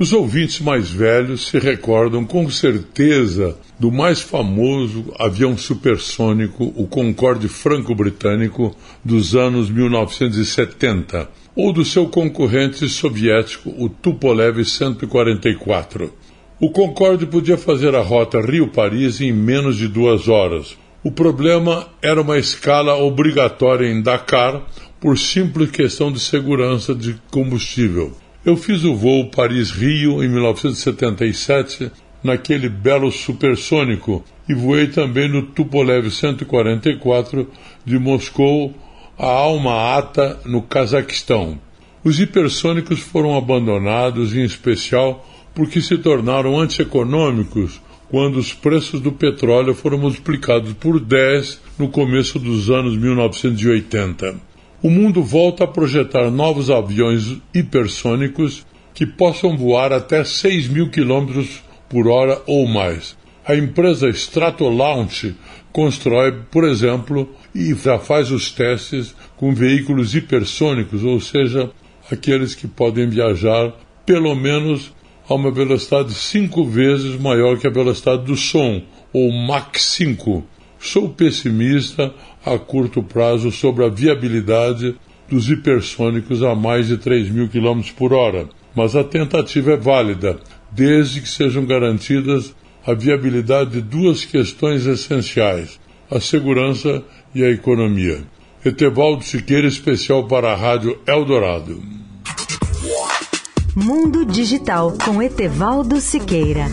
Os ouvintes mais velhos se recordam com certeza do mais famoso avião supersônico, o Concorde franco-britânico dos anos 1970, ou do seu concorrente soviético, o Tupolev 144. O Concorde podia fazer a rota Rio-Paris em menos de duas horas. O problema era uma escala obrigatória em Dakar por simples questão de segurança de combustível. Eu fiz o voo Paris-Rio em 1977 naquele belo supersônico e voei também no Tupolev 144 de Moscou a Alma-Ata, no Cazaquistão. Os hipersônicos foram abandonados, em especial porque se tornaram antieconômicos quando os preços do petróleo foram multiplicados por 10 no começo dos anos 1980. O mundo volta a projetar novos aviões hipersônicos que possam voar até 6 mil quilômetros por hora ou mais. A empresa Stratolaunch constrói, por exemplo, e já faz os testes com veículos hipersônicos, ou seja, aqueles que podem viajar pelo menos a uma velocidade cinco vezes maior que a velocidade do som, ou Mach 5. Sou pessimista a curto prazo sobre a viabilidade dos hipersônicos a mais de 3 mil km por hora, mas a tentativa é válida, desde que sejam garantidas a viabilidade de duas questões essenciais: a segurança e a economia. Etevaldo Siqueira, especial para a Rádio Eldorado. Mundo Digital com Etevaldo Siqueira.